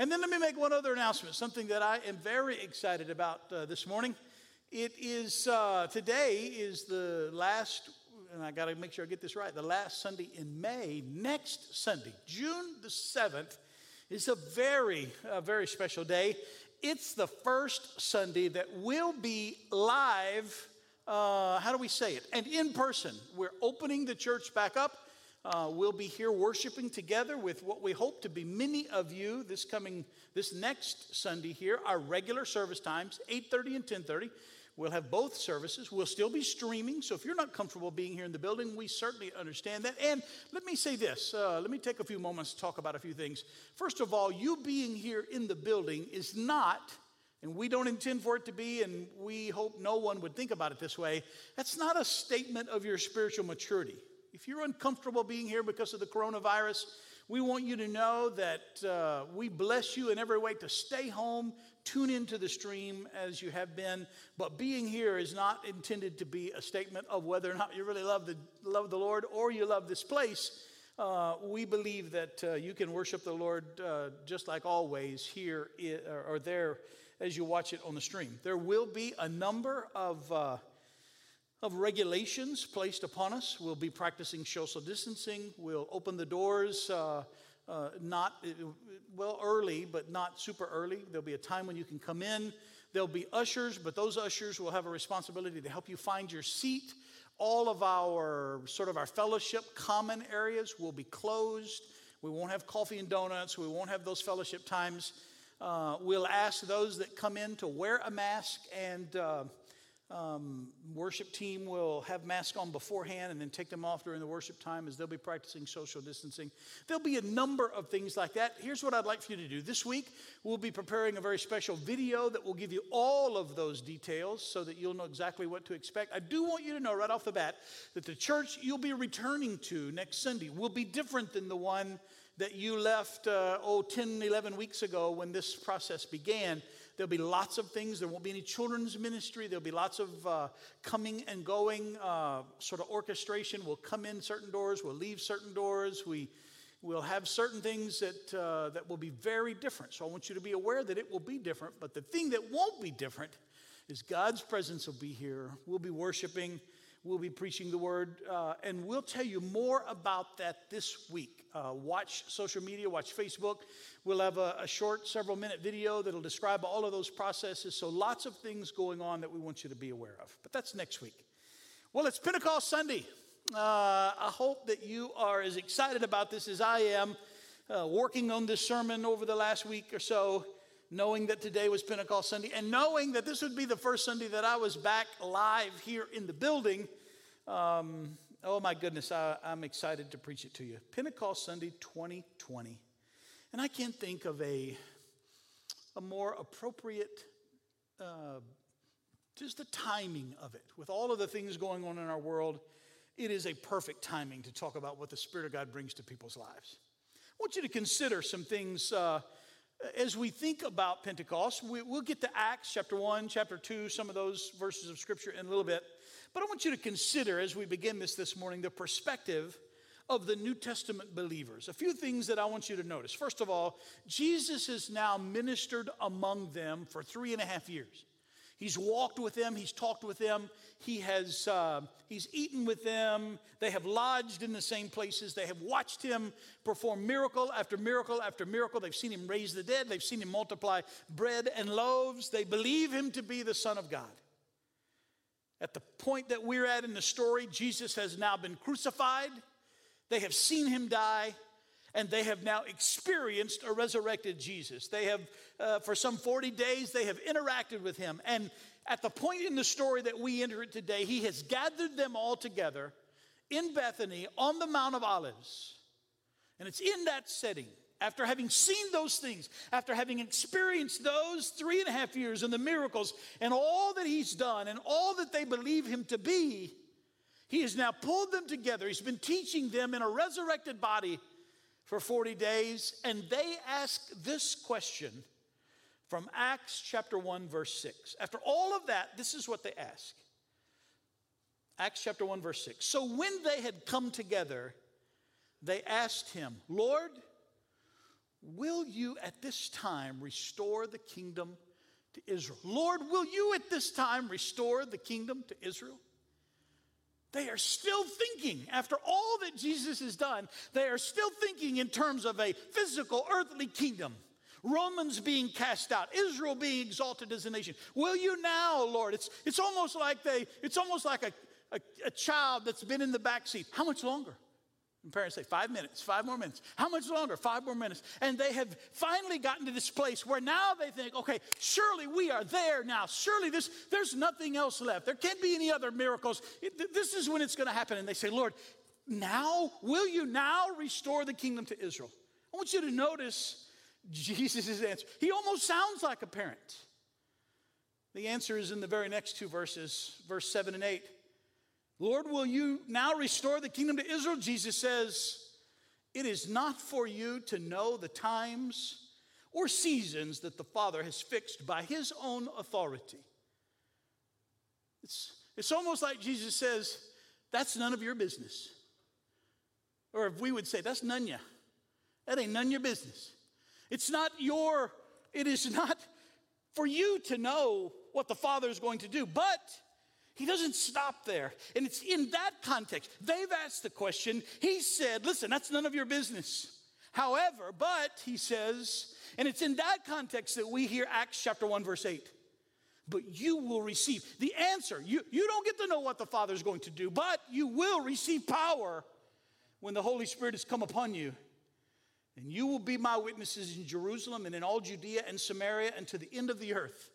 And then let me make one other announcement, something that I am very excited about uh, this morning. It is uh, today is the last, and I got to make sure I get this right, the last Sunday in May. Next Sunday, June the 7th, is a very, uh, very special day. It's the first Sunday that will be live. Uh, how do we say it? And in person. We're opening the church back up. Uh, we'll be here worshiping together with what we hope to be many of you this coming this next Sunday here. Our regular service times, 8:30 and 10:30. We'll have both services. We'll still be streaming. So if you're not comfortable being here in the building, we certainly understand that. And let me say this uh, let me take a few moments to talk about a few things. First of all, you being here in the building is not, and we don't intend for it to be, and we hope no one would think about it this way, that's not a statement of your spiritual maturity. If you're uncomfortable being here because of the coronavirus, we want you to know that uh, we bless you in every way to stay home, tune into the stream as you have been. But being here is not intended to be a statement of whether or not you really love the, love the Lord or you love this place. Uh, we believe that uh, you can worship the Lord uh, just like always here or there as you watch it on the stream. There will be a number of uh, of regulations placed upon us. We'll be practicing social distancing. We'll open the doors uh, uh, not, well, early, but not super early. There'll be a time when you can come in. There'll be ushers, but those ushers will have a responsibility to help you find your seat. All of our sort of our fellowship common areas will be closed. We won't have coffee and donuts. We won't have those fellowship times. Uh, we'll ask those that come in to wear a mask and uh, um, worship team will have masks on beforehand and then take them off during the worship time as they'll be practicing social distancing. There'll be a number of things like that. Here's what I'd like for you to do. This week, we'll be preparing a very special video that will give you all of those details so that you'll know exactly what to expect. I do want you to know right off the bat that the church you'll be returning to next Sunday will be different than the one that you left, uh, oh, 10, 11 weeks ago when this process began. There'll be lots of things. There won't be any children's ministry. There'll be lots of uh, coming and going, uh, sort of orchestration. We'll come in certain doors, we'll leave certain doors. We, we'll have certain things that, uh, that will be very different. So I want you to be aware that it will be different. But the thing that won't be different is God's presence will be here. We'll be worshiping. We'll be preaching the word, uh, and we'll tell you more about that this week. Uh, watch social media, watch Facebook. We'll have a, a, short, several minute video that'll describe all of those processes. So, lots of things going on that we want you to be aware of. But that's next week. Well, it's Pentecost Sunday. Uh, I hope that you are as excited about this as I am. Uh, working on this sermon over the last week or so, knowing that today was Pentecost Sunday, and knowing that this would be the first Sunday that I was back live here in the building. Um, oh my goodness, I, I'm excited to preach it to you. Pentecost Sunday 2020. And I can't think of a, a more appropriate, uh, just the timing of it. With all of the things going on in our world, it is a perfect timing to talk about what the Spirit of God brings to people's lives. I want you to consider some things uh, as we think about Pentecost. We, will get to Acts chapter 1, chapter 2, some of those verses of Scripture in a little bit. But I want you to consider as we begin this this morning the perspective of the New Testament believers. A few things that I want you to notice. First of all, Jesus has now ministered among them for three and a half years. He's walked with them, he's talked with them, he has uh, he's eaten with them. They have lodged in the same places. They have watched him perform miracle after miracle after miracle. They've seen him raise the dead. They've seen him multiply bread and loaves. They believe him to be the Son of God. At the point that we're at in the story, Jesus has now been crucified. They have seen him die, and they have now experienced a resurrected Jesus. They have, uh, for some 40 days, they have interacted with him. And at the point in the story that we enter it today, he has gathered them all together in Bethany on the Mount of Olives. And it's in that setting, after having seen those things, after having experienced those three and a half years and the miracles and all that he's done and all that they believe him to be, he has now pulled them together. He's been teaching them in a resurrected body for 40 days, and they ask this question from Acts chapter 1, verse 6. After all of that, this is what they ask Acts chapter 1, verse 6. So when they had come together, they asked him, Lord, Will you at this time restore the kingdom to Israel? Lord, will you at this time restore the kingdom to Israel? They are still thinking, after all that Jesus has done, they are still thinking in terms of a physical, earthly kingdom. Romans being cast out, Israel being exalted as a nation. Will you now, Lord? It's, it's almost like they, it's almost like a, a, a child that's been in the back seat. How much longer? And parents say, five minutes, five more minutes. How much longer? Five more minutes. And they have finally gotten to this place where now they think, okay, surely we are there now. Surely this, there's nothing else left. There can't be any other miracles. This is when it's going to happen. And they say, Lord, now, will you now restore the kingdom to Israel? I want you to notice Jesus' answer. He almost sounds like a parent. The answer is in the very next two verses, verse 7 and 8. Lord, will you now restore the kingdom to Israel? Jesus says, It is not for you to know the times or seasons that the Father has fixed by his own authority. It's, it's almost like Jesus says, That's none of your business. Or if we would say, That's none ya. That ain't none of your business. It's not your, it is not for you to know what the Father is going to do, but he doesn't stop there. And it's in that context. They've asked the question. He said, Listen, that's none of your business. However, but, he says, and it's in that context that we hear Acts chapter 1, verse 8. But you will receive the answer. You, you don't get to know what the Father is going to do, but you will receive power when the Holy Spirit has come upon you. And you will be my witnesses in Jerusalem and in all Judea and Samaria and to the end of the earth.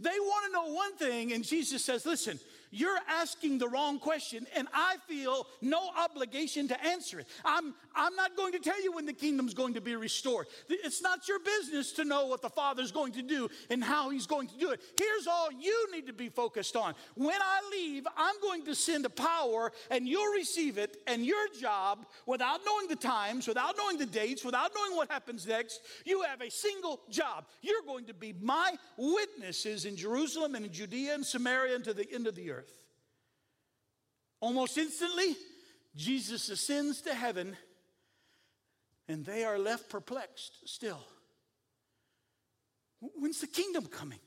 They want to know one thing, and Jesus says, Listen, you're asking the wrong question, and I feel no obligation to answer it. I'm, I'm not going to tell you when the kingdom's going to be restored. It's not your business to know what the Father's going to do and how He's going to do it. Here's all you need to be focused on. When I leave, I'm going to send a power, and you'll receive it, and your job, without knowing the times, without knowing the dates, without knowing what happens next, you have a single job. You're going to be my witnesses in Jerusalem and in Judea and Samaria and to the end of the earth. Almost instantly, Jesus ascends to heaven, and they are left perplexed still. When's the kingdom coming?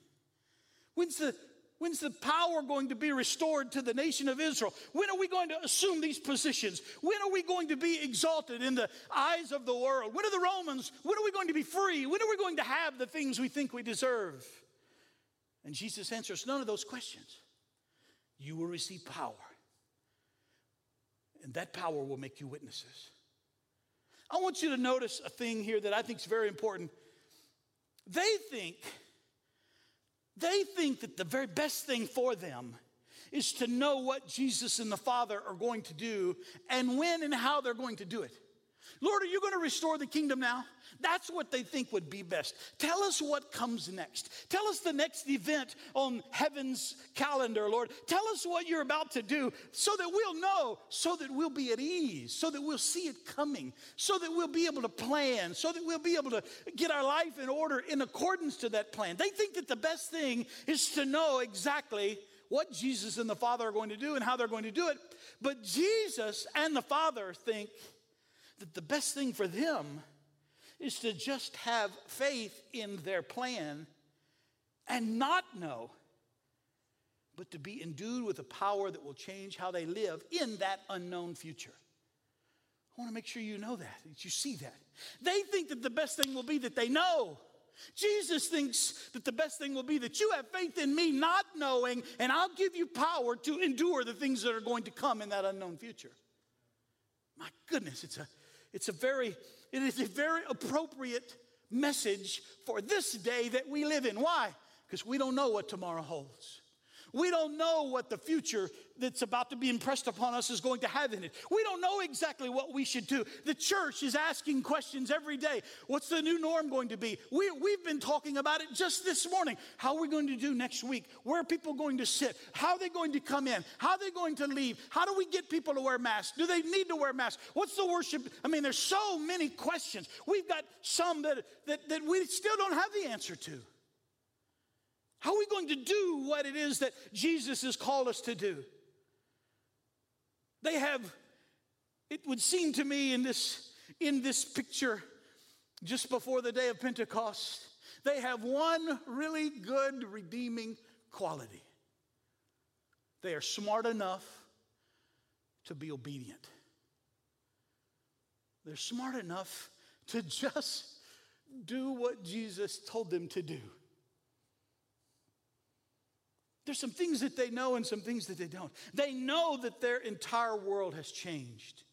When's the, when's the power going to be restored to the nation of Israel? When are we going to assume these positions? When are we going to be exalted in the eyes of the world? When are the Romans? When are we going to be free? When are we going to have the things we think we deserve? And Jesus answers none of those questions. You will receive power and that power will make you witnesses. I want you to notice a thing here that I think is very important. They think, they think that the very best thing for them is to know what Jesus and the Father are going to do and when and how they're going to do it. Lord, are you going to restore the kingdom now? That's what they think would be best. Tell us what comes next. Tell us the next event on heaven's calendar, Lord. Tell us what you're about to do so that we'll know, so that we'll be at ease, so that we'll see it coming, so that we'll be able to plan, so that we'll be able to get our life in order in accordance to that plan. They think that the best thing is to know exactly what Jesus and the Father are going to do and how they're going to do it. But Jesus and the Father think that the best thing for them is to just have faith in their plan and not know, but to be endued with a power that will change how they live in that unknown future. I want to make sure you know that, that you see that. They think that the best thing will be that they know. Jesus thinks that the best thing will be that you have faith in me, not knowing, and I'll give you power to endure the things that are going to come in that unknown future. My goodness, it's a, it's a very, it is a very appropriate message for this day that we live in. Why? Because we don't know what tomorrow holds. We don't know what the future that's about to be impressed upon us is going to have in it. We don't know exactly what we should do. The church is asking questions every day. What's the new norm going to be? We, we've been talking about it just this morning. How are we going to do next week? Where are people going to sit? How are they going to come in? How are they going to leave? How do we get people to wear masks? Do they need to wear masks? What's the worship? I mean, there's so many questions. We've got some that, that, that we still don't have the answer to. How are we going to do what it is that Jesus has called us to do? They have, it would seem to me in this, in this picture, just before the day of Pentecost, they have one really good redeeming quality. They are smart enough to be obedient. They're smart enough to just do what Jesus told them to do. There's some things that they know and some things that they don't. They know that their entire world has changed,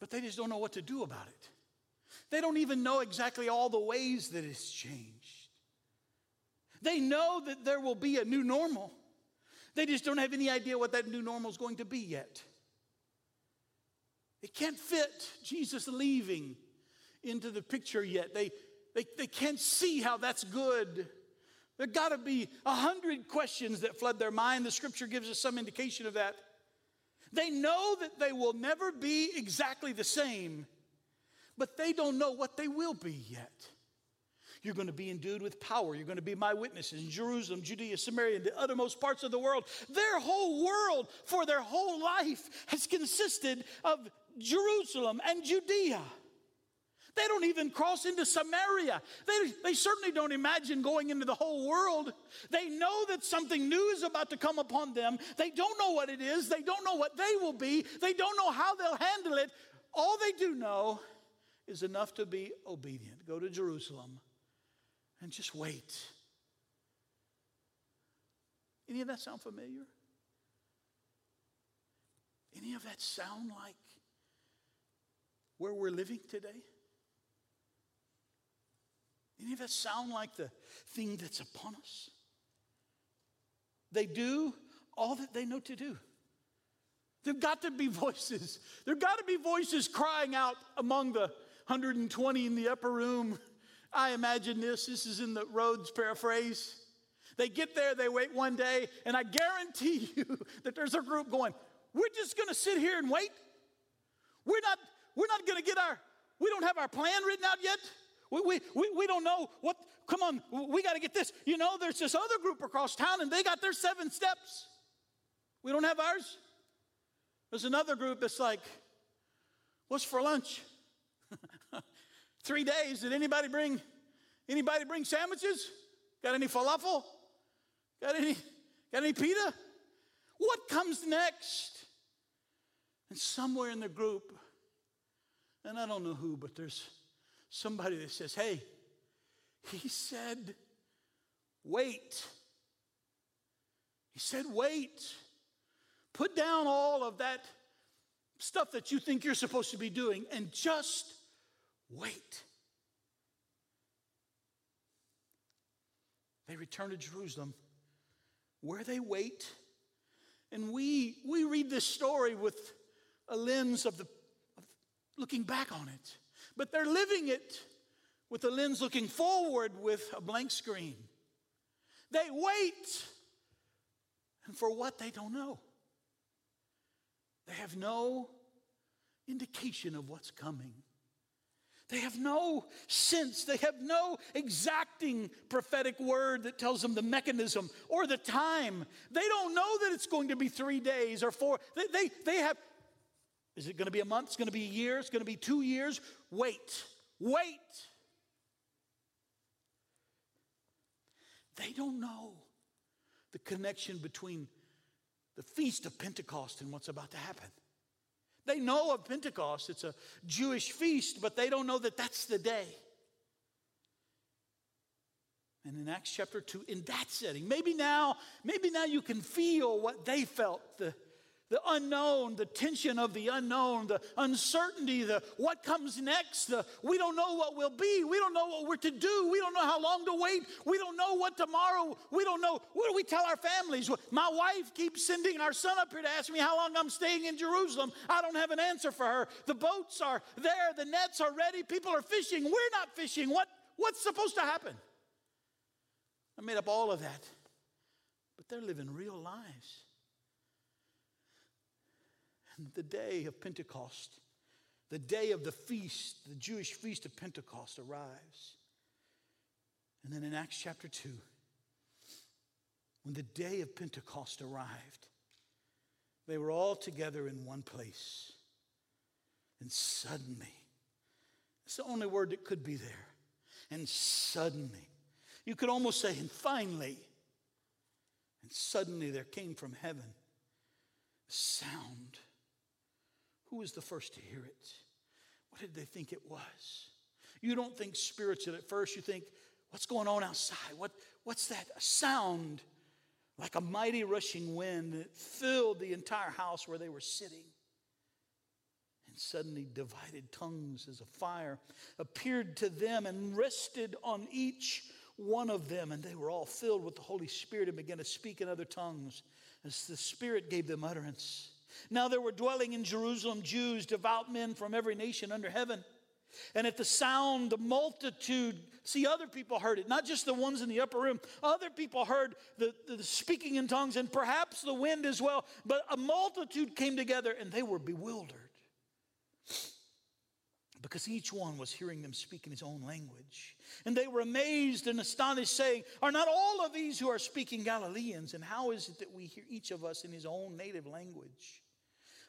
but they just don't know what to do about it. They don't even know exactly all the ways that it's changed. They know that there will be a new normal. They just don't have any idea what that new normal is going to be yet. It can't fit Jesus leaving into the picture yet. They, they, they can't see how that's good. There got to be a hundred questions that flood their mind. The scripture gives us some indication of that. They know that they will never be exactly the same but they don't know what they will be yet. You're going to be endued with power. You're going to be my witnesses in Jerusalem, Judea, Samaria, and the uttermost parts of the world. Their whole world for their whole life has consisted of Jerusalem and Judea. They don't even cross into Samaria. They, they certainly don't imagine going into the whole world. They know that something new is about to come upon them. They don't know what it is. They don't know what they will be. They don't know how they'll handle it. All they do know is enough to be obedient. Go to Jerusalem and just wait. Any of that sound familiar? Any of that sound like where we're living today? Any of that sound like the thing that's upon us? They do all that they know to do. There've got to be voices. There've got to be voices crying out among the 120 in the upper room. I imagine this. This is in the Rhodes paraphrase. They get there, they wait one day, and I guarantee you that there's a group going, We're just gonna sit here and wait. We're not, we're not gonna get our, we don't have our plan written out yet. We, we, we, we don't know what, come on, we gotta get this. You know, there's this other group across town and they got their seven steps. We don't have ours. There's another group that's like, What's for lunch? Three days. Did anybody bring anybody bring sandwiches? Got any falafel? Got any got any pita? What comes next? And somewhere in the group, and I don't know who, but there's somebody that says, Hey, he said, wait. He said, wait. Put down all of that stuff that you think you're supposed to be doing and just Wait. They return to Jerusalem where they wait. And we, we read this story with a lens of, the, of looking back on it. But they're living it with a lens looking forward with a blank screen. They wait, and for what they don't know. They have no indication of what's coming. They have no sense. They have no exacting prophetic word that tells them the mechanism or the time. They don't know that it's going to be three days or four. They, they, they have, is it going to be a month? It's going to be a year? It's going to be two years? Wait, wait. They don't know the connection between the feast of Pentecost and what's about to happen. They know of Pentecost, it's a Jewish feast, but they don't know that that's the day. And in Acts chapter 2, in that setting, maybe now, maybe now you can feel what they felt, the, the unknown, the tension of the unknown, the uncertainty, the what comes next, the we don't know what will be, we don't know what we're to do, we don't know how long to wait, we don't know what tomorrow, we don't know. What do we tell our families? My wife keeps sending our son up here to ask me how long I'm staying in Jerusalem. I don't have an answer for her. The boats are there, the nets are ready, people are fishing. We're not fishing. What, what's supposed to happen? I made up all of that, but they're living real lives the day of Pentecost, the day of the feast, the Jewish feast of Pentecost arrives. And then in Acts chapter 2, when the day of Pentecost arrived, they were all together in one place. And suddenly, It's the only word that could be there. And suddenly, you could almost say, and finally, and suddenly there came from heaven a sound. Who was the first to hear it? What did they think it was? You don't think spiritual at first. You think, what's going on outside? What, what's that? A sound like a mighty rushing wind that filled the entire house where they were sitting. And suddenly, divided tongues as a fire appeared to them and rested on each one of them. And they were all filled with the Holy Spirit and began to speak in other tongues as the Spirit gave them utterance. Now there were dwelling in Jerusalem Jews, devout men from every nation under heaven. And at the sound, the multitude, see, other people heard it, not just the ones in the upper room. Other people heard the, the, speaking in tongues and perhaps the wind as well. But a multitude came together and they were bewildered because each one was hearing them speak in his own language. And they were amazed and astonished, saying, Are not all of these who are speaking Galileans? And how is it that we hear each of us in his own native language?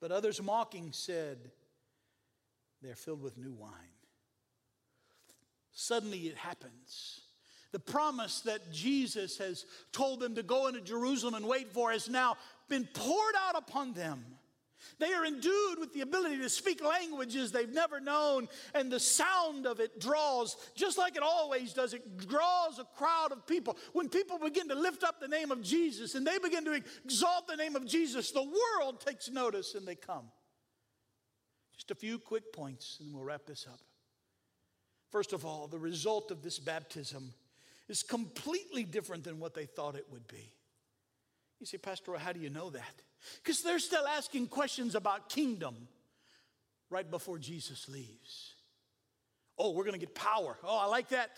But others mocking said, They're filled with new wine. Suddenly it happens. The promise that Jesus has told them to go into Jerusalem and wait for has now been poured out upon them. They are endued with the ability to speak languages they've never known, and the sound of it draws, just like it always does, it draws a crowd of people. When people begin to lift up the name of Jesus and they begin to exalt the name of Jesus, the world takes notice and they come. Just a few quick points, and we'll wrap this up. First of all, the result of this baptism is completely different than what they thought it would be. You say, Pastor, how do you know that? Because they're still asking questions about kingdom right before Jesus leaves. Oh, we're going to get power. Oh, I like that.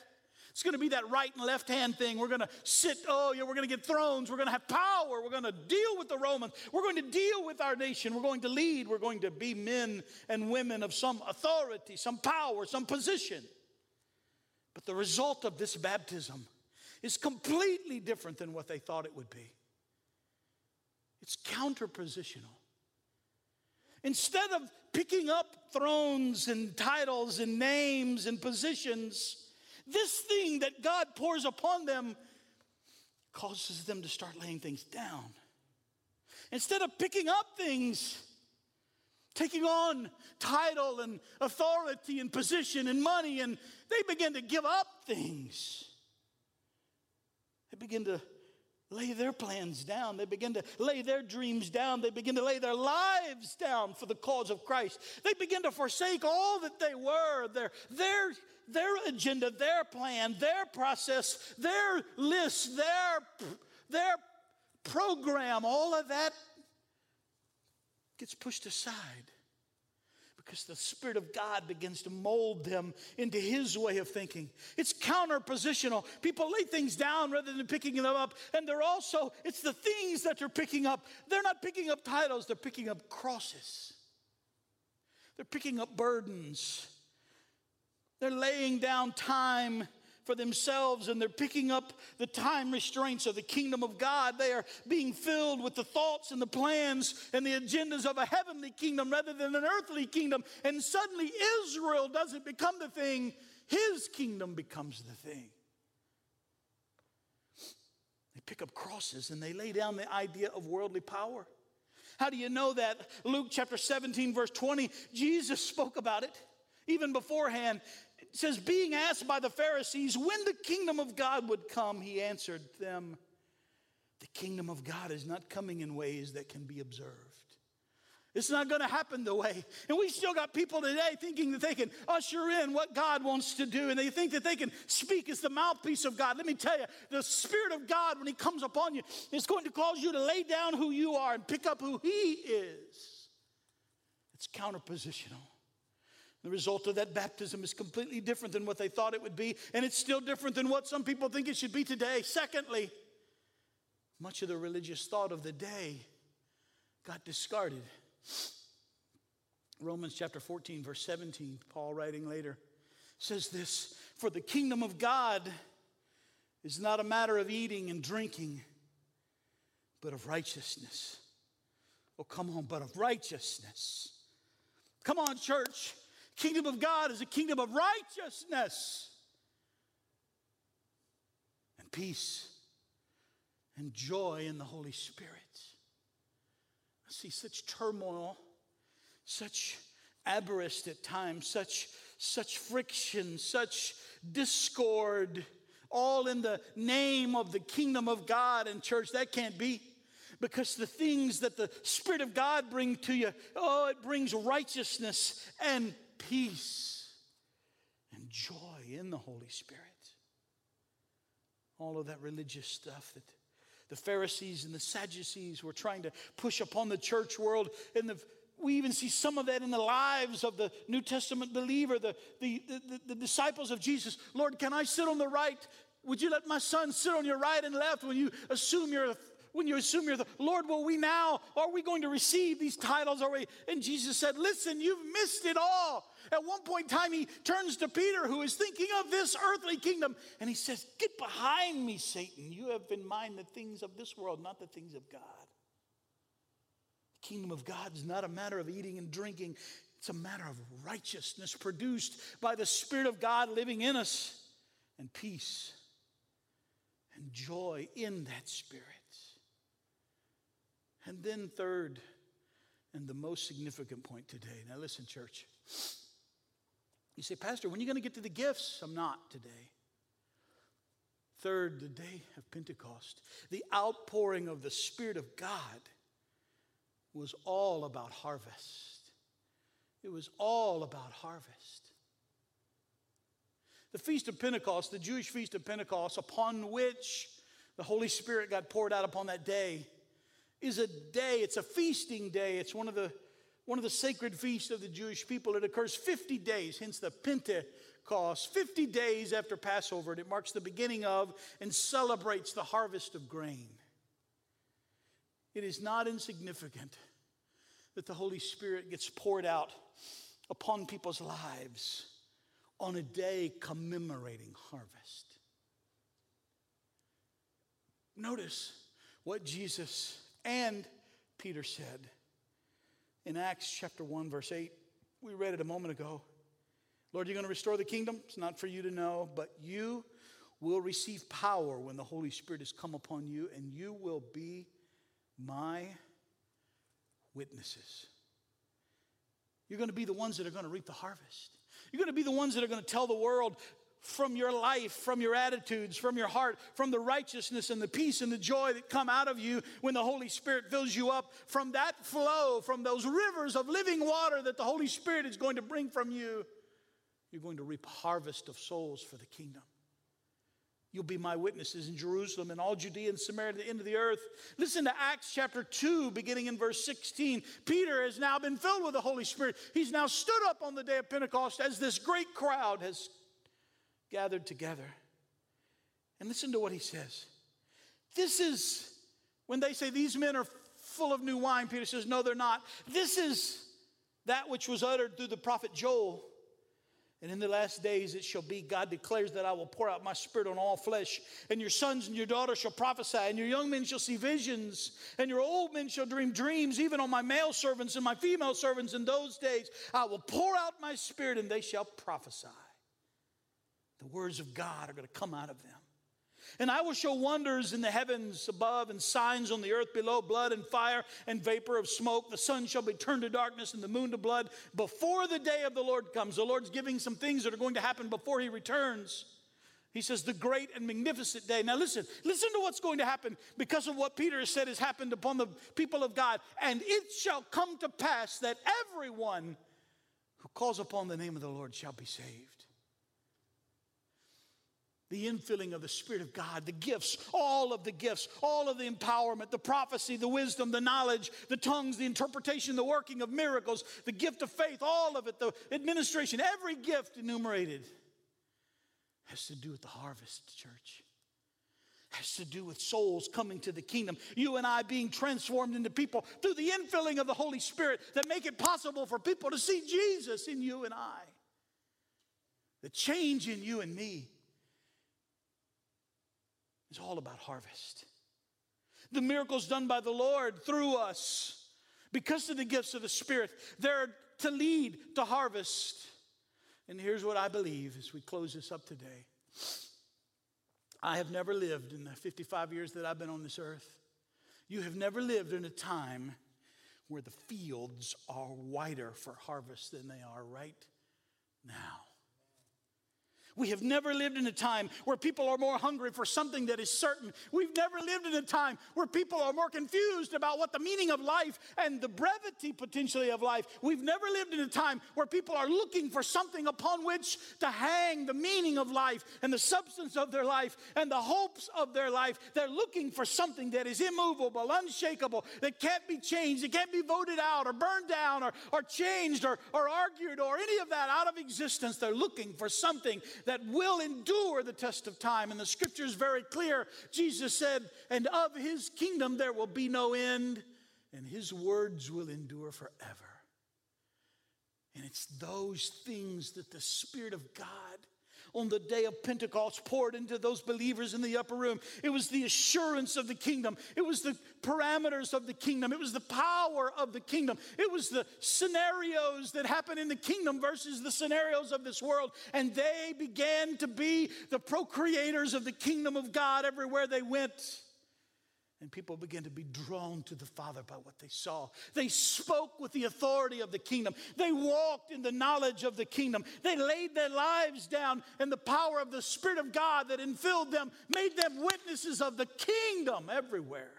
It's going to be that right and left hand thing. We're going to sit, oh, yeah, we're going to get thrones. We're going to have power. We're going to deal with the Romans. We're going to deal with our nation. We're going to lead. We're going to be men and women of some authority, some power, some position. But the result of this baptism is completely different than what they thought it would be. It's counterpositional. Instead of picking up thrones and titles and names and positions, this thing that God pours upon them causes them to start laying things down. Instead of picking up things, taking on title and authority and position and money, and they begin to give up things. They begin to lay their plans down. They begin to lay their dreams down. They begin to lay their lives down for the cause of Christ. They begin to forsake all that they were, their, their, their agenda, their plan, their process, their list, their, their program. All of that gets pushed aside because the Spirit of God begins to mold them into His way of thinking. It's counterpositional. People lay things down rather than picking them up. And they're also, it's the things that they're picking up. They're not picking up titles, they're picking up crosses. They're picking up burdens. They're laying down time for themselves and they're picking up the time restraints of the kingdom of God. They are being filled with the thoughts and the plans and the agendas of a heavenly kingdom rather than an earthly kingdom. And suddenly Israel doesn't become the thing, his kingdom becomes the thing. They pick up crosses and they lay down the idea of worldly power. How do you know that? Luke chapter 17, verse 20, Jesus spoke about it even beforehand says, being asked by the Pharisees when the kingdom of God would come, he answered them, The kingdom of God is not coming in ways that can be observed. It's not going to happen the way. And we still got people today thinking that they can usher in what God wants to do, and they think that they can speak as the mouthpiece of God. Let me tell you, the Spirit of God, when He comes upon you, is going to cause you to lay down who you are and pick up who He is. It's counterpositional. The result of that baptism is completely different than what they thought it would be, and it's still different than what some people think it should be today. Secondly, much of the religious thought of the day got discarded. Romans chapter 14, verse 17, Paul writing later, says this For the kingdom of God is not a matter of eating and drinking, but of righteousness. Oh, come on, but of righteousness. Come on, church. Kingdom of God is a kingdom of righteousness and peace and joy in the Holy Spirit. I see such turmoil, such aberrest at times, such, such friction, such discord, all in the name of the kingdom of God and church. That can't be because the things that the Spirit of God bring to you, oh, it brings righteousness and peace and joy in the Holy Spirit. All of that religious stuff that the Pharisees and the Sadducees were trying to push upon the church world. And the, we even see some of that in the lives of the New Testament believer, the, the, the, the disciples of Jesus. Lord, can I sit on the right? Would you let my son sit on your right and left when you assume you're when you assume you're the Lord, will we now, are we going to receive these titles? Are we? And Jesus said, Listen, you've missed it all. At one point in time, he turns to Peter, who is thinking of this earthly kingdom, and he says, Get behind me, Satan. You have in mind the things of this world, not the things of God. The kingdom of God is not a matter of eating and drinking, it's a matter of righteousness produced by the Spirit of God living in us, and peace and joy in that Spirit. And then, third, and the most significant point today. Now, listen, church. You say, Pastor, when are you going to get to the gifts? I'm not today. Third, the day of Pentecost, the outpouring of the Spirit of God was all about harvest. It was all about harvest. The Feast of Pentecost, the Jewish Feast of Pentecost, upon which the Holy Spirit got poured out upon that day, is a day, it's a feasting day. It's one of the one of the sacred feasts of the Jewish people. It occurs 50 days, hence the Pentecost, 50 days after Passover. And it marks the beginning of and celebrates the harvest of grain. It is not insignificant that the Holy Spirit gets poured out upon people's lives on a day commemorating harvest. Notice what Jesus and Peter said in Acts chapter 1, verse 8. We read it a moment ago. Lord, you're going to restore the kingdom. It's not for you to know, but you will receive power when the Holy Spirit has come upon you, and you will be my witnesses. You're going to be the ones that are going to reap the harvest. You're going to be the ones that are going to tell the world from your life, from your attitudes, from your heart, from the righteousness and the peace and the joy that come out of you when the Holy Spirit fills you up, from that flow, from those rivers of living water that the Holy Spirit is going to bring from you, you're going to reap harvest of souls for the kingdom. You'll be my witnesses in Jerusalem and all Judea and Samaria to the end of the earth. Listen to Acts chapter 2, beginning in verse 16. Peter has now been filled with the Holy Spirit. He's now stood up on the day of Pentecost as this great crowd has gathered together. And listen to what he says. This is, when they say these men are full of new wine, Peter says, no, they're not. This is that which was uttered through the prophet Joel. And in the last days it shall be, God declares that I will pour out my spirit on all flesh, and your sons and your daughters shall prophesy, and your young men shall see visions, and your old men shall dream dreams, even on my male servants and my female servants in those days. I will pour out my spirit, and they shall prophesy. The words of God are going to come out of them. And I will show wonders in the heavens above and signs on the earth below blood and fire and vapor of smoke. The sun shall be turned to darkness and the moon to blood before the day of the Lord comes. The Lord's giving some things that are going to happen before he returns. He says, the great and magnificent day. Now, listen, listen to what's going to happen because of what Peter has said has happened upon the people of God. And it shall come to pass that everyone who calls upon the name of the Lord shall be saved. The infilling of the Spirit of God, the gifts, all of the gifts, all of the empowerment, the prophecy, the wisdom, the knowledge, the tongues, the interpretation, the working of miracles, the gift of faith, all of it, the administration, every gift enumerated has to do with the harvest, church. Has to do with souls coming to the kingdom. You and I being transformed into people through the infilling of the Holy Spirit that make it possible for people to see Jesus in you and I. The change in you and me is all about harvest. The miracles done by the Lord through us, because of the gifts of the Spirit, they're to lead to harvest. And here's what I believe as we close this up today I have never lived in the 55 years that I've been on this earth. You have never lived in a time where the fields are wider for harvest than they are right now. We have never lived in a time where people are more hungry for something that is certain. We've never lived in a time where people are more confused about what the meaning of life and the brevity potentially of life. We've never lived in a time where people are looking for something upon which to hang the meaning of life and the substance of their life and the hopes of their life. They're looking for something that is immovable, unshakable, that can't be changed, it can't be voted out or burned down or, or changed or, or argued or any of that out of existence. They're looking for something that will endure the test of time. And the scripture is very clear. Jesus said, And of his kingdom there will be no end, and his words will endure forever. And it's those things that the Spirit of God on the day of Pentecost poured into those believers in the upper room. It was the assurance of the kingdom, it was the parameters of the kingdom, it was the power of the kingdom, it was the scenarios that happen in the kingdom versus the scenarios of this world. And they began to be the procreators of the kingdom of God everywhere they went. And people began to be drawn to the Father by what they saw. They spoke with the authority of the kingdom. They walked in the knowledge of the kingdom. They laid their lives down, and the power of the Spirit of God that infilled them made them witnesses of the kingdom everywhere.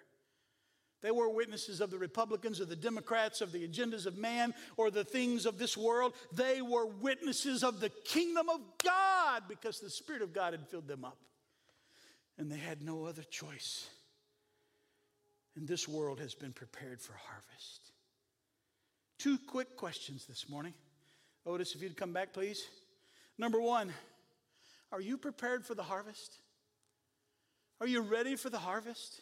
They were witnesses of the Republicans or the Democrats, of the agendas of man or the things of this world. They were witnesses of the kingdom of God because the Spirit of God had filled them up. And they had no other choice and this world has been prepared for harvest. Two quick questions this morning. Otis, if you'd come back, please. Number one, are you prepared for the harvest? Are you ready for the harvest?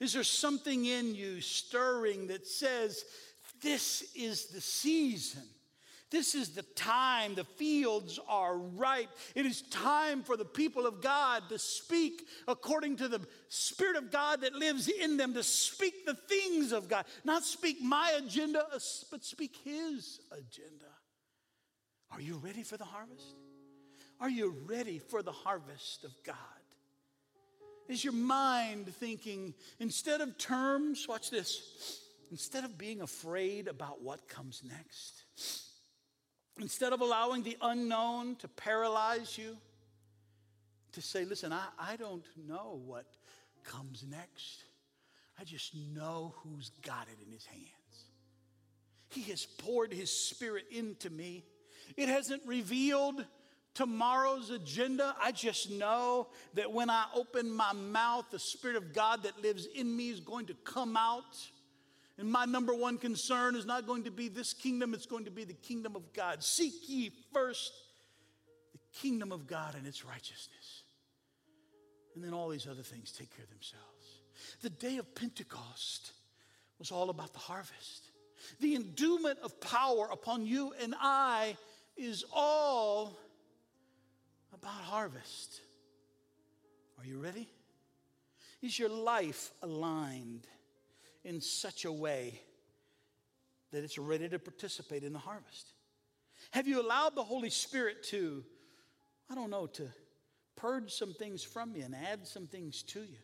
Is there something in you stirring that says, This is the season? This is the time. The fields are ripe. It is time for the people of God to speak according to the Spirit of God that lives in them, to speak the things of God. Not speak my agenda, uh, but speak His agenda. Are you ready for the harvest? Are you ready for the harvest of God? Is your mind thinking, instead of terms, watch this, instead of being afraid about what comes next, Instead of allowing the unknown to paralyze you, to say, listen, I, I don't know what comes next. I just know who's got it in his hands. He has poured his spirit into me. It hasn't revealed tomorrow's agenda. I just know that when I open my mouth, the Spirit of God that lives in me is going to come out and my number one concern is not going to be this kingdom, it's going to be the kingdom of God. Seek ye first the kingdom of God and its righteousness. And then all these other things take care of themselves. The day of Pentecost was all about the harvest. The endowment of power upon you and I is all about harvest. Are you ready? Is your life aligned? In such a way that it's ready to participate in the harvest? Have you allowed the Holy Spirit to, I don't know, to purge some things from you and add some things to you?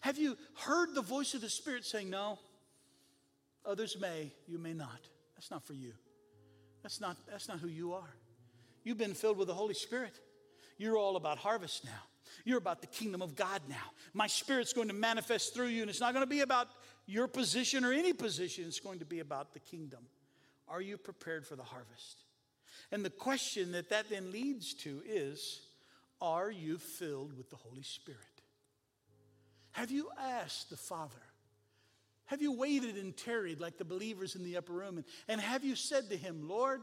Have you heard the voice of the Spirit saying, No, others may, you may not? That's not for you. That's not, that's not who you are. You've been filled with the Holy Spirit. You're all about harvest now. You're about the kingdom of God now. My spirit's going to manifest through you, and it's not going to be about your position or any position, it's going to be about the kingdom. Are you prepared for the harvest? And the question that that then leads to is Are you filled with the Holy Spirit? Have you asked the Father? Have you waited and tarried like the believers in the upper room? And, and have you said to Him, Lord,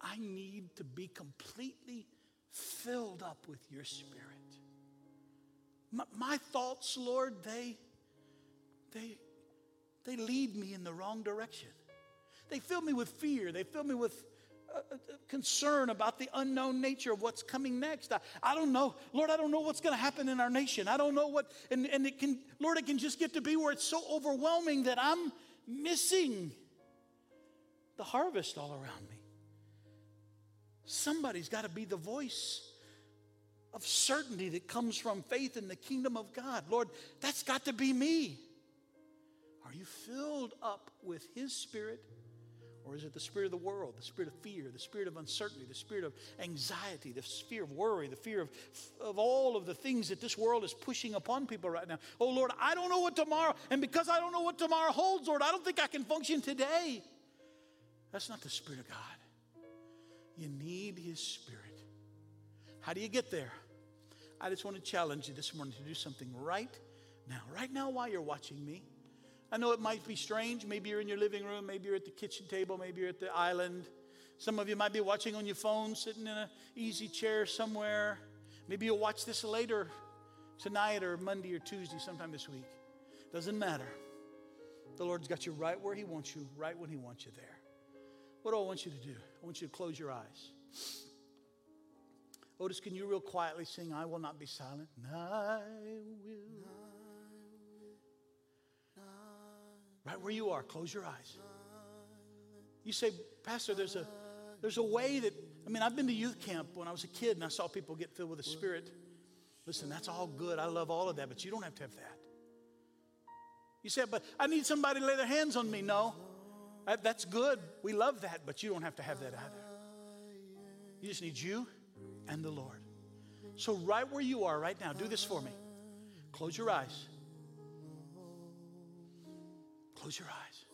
I need to be completely filled up with your Spirit? My, my thoughts, Lord, they, they, they lead me in the wrong direction. They fill me with fear. They fill me with uh, uh, concern about the unknown nature of what's coming next. I, I don't know. Lord, I don't know what's going to happen in our nation. I don't know what, and, and it can, Lord, it can just get to be where it's so overwhelming that I'm missing the harvest all around me. Somebody's got to be the voice of certainty that comes from faith in the kingdom of God. Lord, that's got to be me. Are you filled up with His Spirit? Or is it the spirit of the world, the spirit of fear, the spirit of uncertainty, the spirit of anxiety, the fear of worry, the fear of, of all of the things that this world is pushing upon people right now? Oh, Lord, I don't know what tomorrow, and because I don't know what tomorrow holds, Lord, I don't think I can function today. That's not the spirit of God. You need His spirit. How do you get there? I just want to challenge you this morning to do something right now. Right now, while you're watching me. I know it might be strange. Maybe you're in your living room, maybe you're at the kitchen table, maybe you're at the island. Some of you might be watching on your phone, sitting in an easy chair somewhere. Maybe you'll watch this later tonight or Monday or Tuesday, sometime this week. Doesn't matter. The Lord's got you right where He wants you, right when He wants you there. What do I want you to do? I want you to close your eyes. Otis, can you real quietly sing, I will not be silent? I will. Right where you are, close your eyes. You say, Pastor, there's a there's a way that I mean, I've been to youth camp when I was a kid and I saw people get filled with the Spirit. Listen, that's all good. I love all of that, but you don't have to have that. You say, but I need somebody to lay their hands on me. No, that's good. We love that, but you don't have to have that either. You just need you and the Lord. So, right where you are right now, do this for me. Close your eyes. Close your eyes.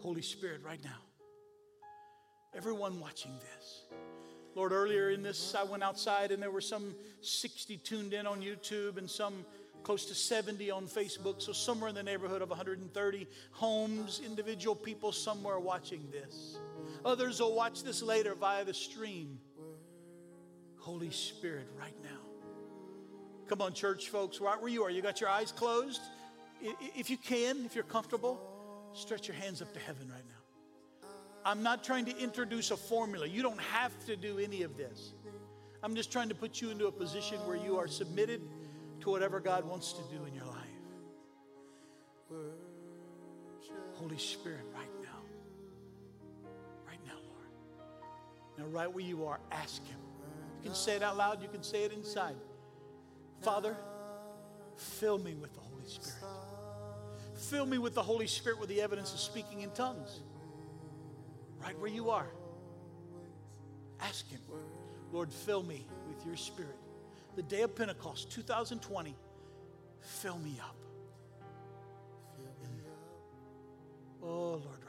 Holy Spirit, right now. Everyone watching this. Lord, earlier in this, I went outside and there were some 60 tuned in on YouTube and some close to 70 on Facebook. So, somewhere in the neighborhood of 130 homes, individual people somewhere watching this. Others will watch this later via the stream. Holy Spirit, right now. Come on, church folks, right where you are. You got your eyes closed? If you can, if you're comfortable, stretch your hands up to heaven right now. I'm not trying to introduce a formula. You don't have to do any of this. I'm just trying to put you into a position where you are submitted to whatever God wants to do in your life. Holy Spirit, right now. Right now, Lord. Now, right where you are, ask Him. You can say it out loud, you can say it inside. Father, fill me with the Holy Spirit. Fill me with the Holy Spirit with the evidence of speaking in tongues. Right where you are. Ask Him, Lord, fill me with your Spirit. The day of Pentecost, 2020, fill me up. Oh, Lord,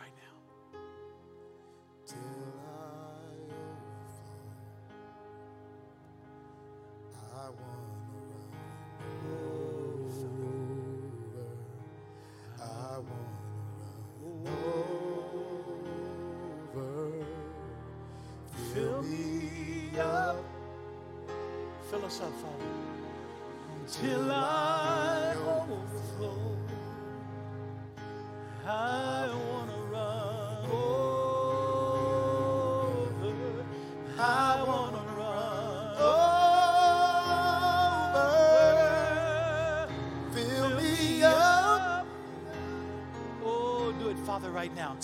Father, right now.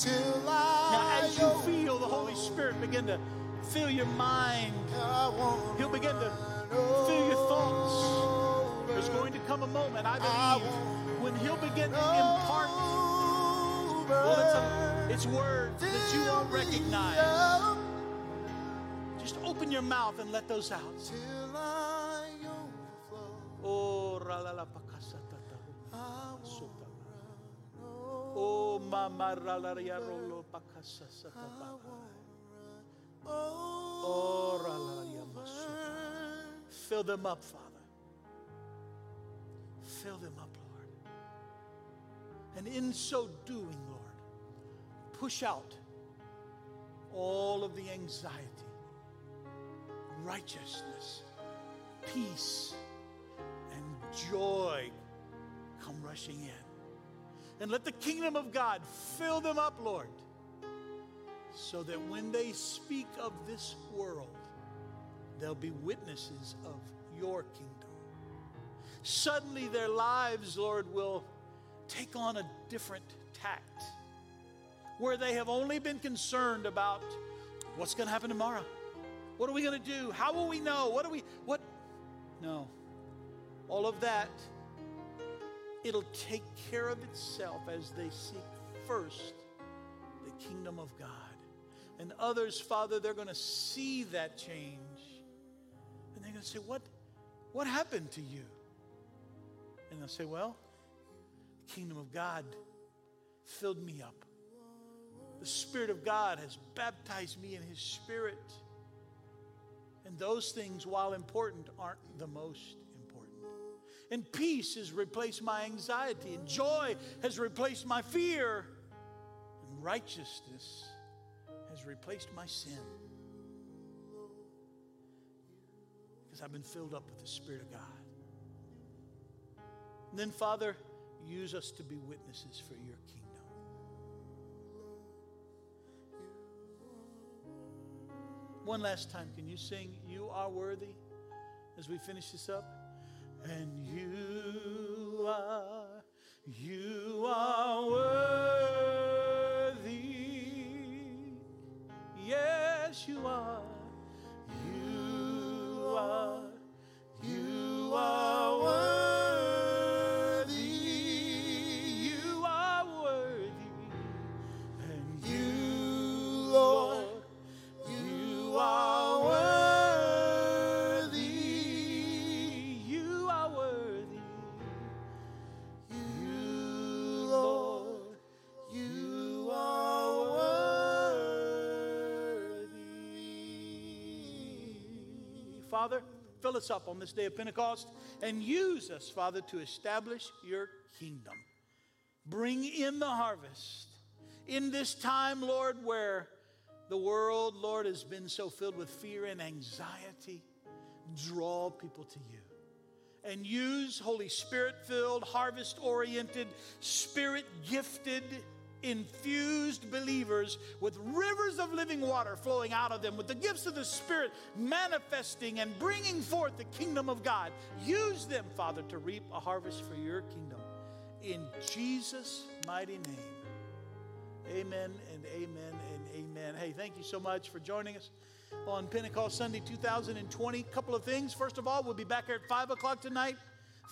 Now, as you feel the Holy Spirit begin to fill your mind, He'll begin to Fill your thoughts. There's going to come a moment, I believe, when He'll begin to impart. Well, it's, a, it's words that you won't recognize. Just open your mouth and let those out. Oh, Oh, mama ralaria rolo pakasa Oh, ra, la, la, ya. Fill them up, Father. Fill them up, Lord. And in so doing, Lord, push out all of the anxiety, righteousness, peace, and joy come rushing in. And let the kingdom of God fill them up, Lord, so that when they speak of this world, they'll be witnesses of your kingdom. Suddenly, their lives, Lord, will take on a different tact where they have only been concerned about what's going to happen tomorrow. What are we going to do? How will we know? What do we, what? No. All of that, it'll take care of itself as they seek first the kingdom of God. And others, Father, they're going to see that change. And they're going to say, What, what happened to you? And they'll say, Well, the kingdom of God filled me up. The Spirit of God has baptized me in His Spirit. And those things, while important, aren't the most. And peace has replaced my anxiety, and joy has replaced my fear, and righteousness has replaced my sin. Because I've been filled up with the Spirit of God. And then, Father, use us to be witnesses for your kingdom. One last time, can you sing, You Are Worthy, as we finish this up? And you are, you are worthy. Yes, you are. Fill us up on this day of Pentecost and use us, Father, to establish your kingdom. Bring in the harvest. In this time, Lord, where the world, Lord, has been so filled with fear and anxiety, draw people to you. And use Holy Spirit filled, harvest oriented, spirit gifted, infused believers with rivers of living water flowing out of them, with the gifts of the Spirit manifesting and bringing forth the kingdom of God. Use them, Father, to reap a harvest for your kingdom. In Jesus' mighty name. Amen and amen and amen. Hey, thank you so much for joining us on Pentecost Sunday 2020. Couple of things. First of all, we'll be back here at 5 o'clock tonight,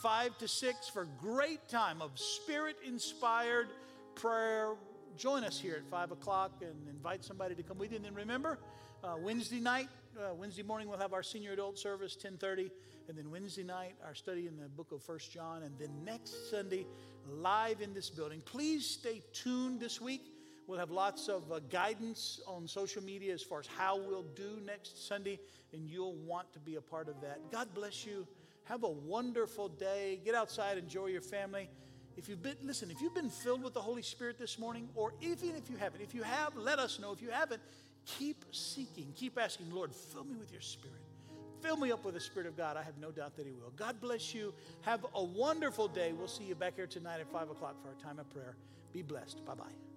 5 to 6, for great time of spirit inspired prayer. Join us here at 5 o'clock and invite somebody to come with you. And then remember, uh, Wednesday night, uh, Wednesday morning, we'll have our senior adult service, 1030. And then Wednesday night, our study in the book of First John. And then next Sunday, live in this building. Please stay tuned this week. We'll have lots of uh, guidance on social media as far as how we'll do next Sunday, and you'll want to be a part of that. God bless you. Have a wonderful day. Get outside, enjoy your family. If you've been, listen, if you've been filled with the Holy Spirit this morning, or even if you haven't, if you have, let us know. If you haven't, keep seeking, keep asking, Lord, fill me with your Spirit. Fill me up with the Spirit of God. I have no doubt that He will. God bless you. Have a wonderful day. We'll see you back here tonight at 5 o'clock for our time of prayer. Be blessed. Bye bye.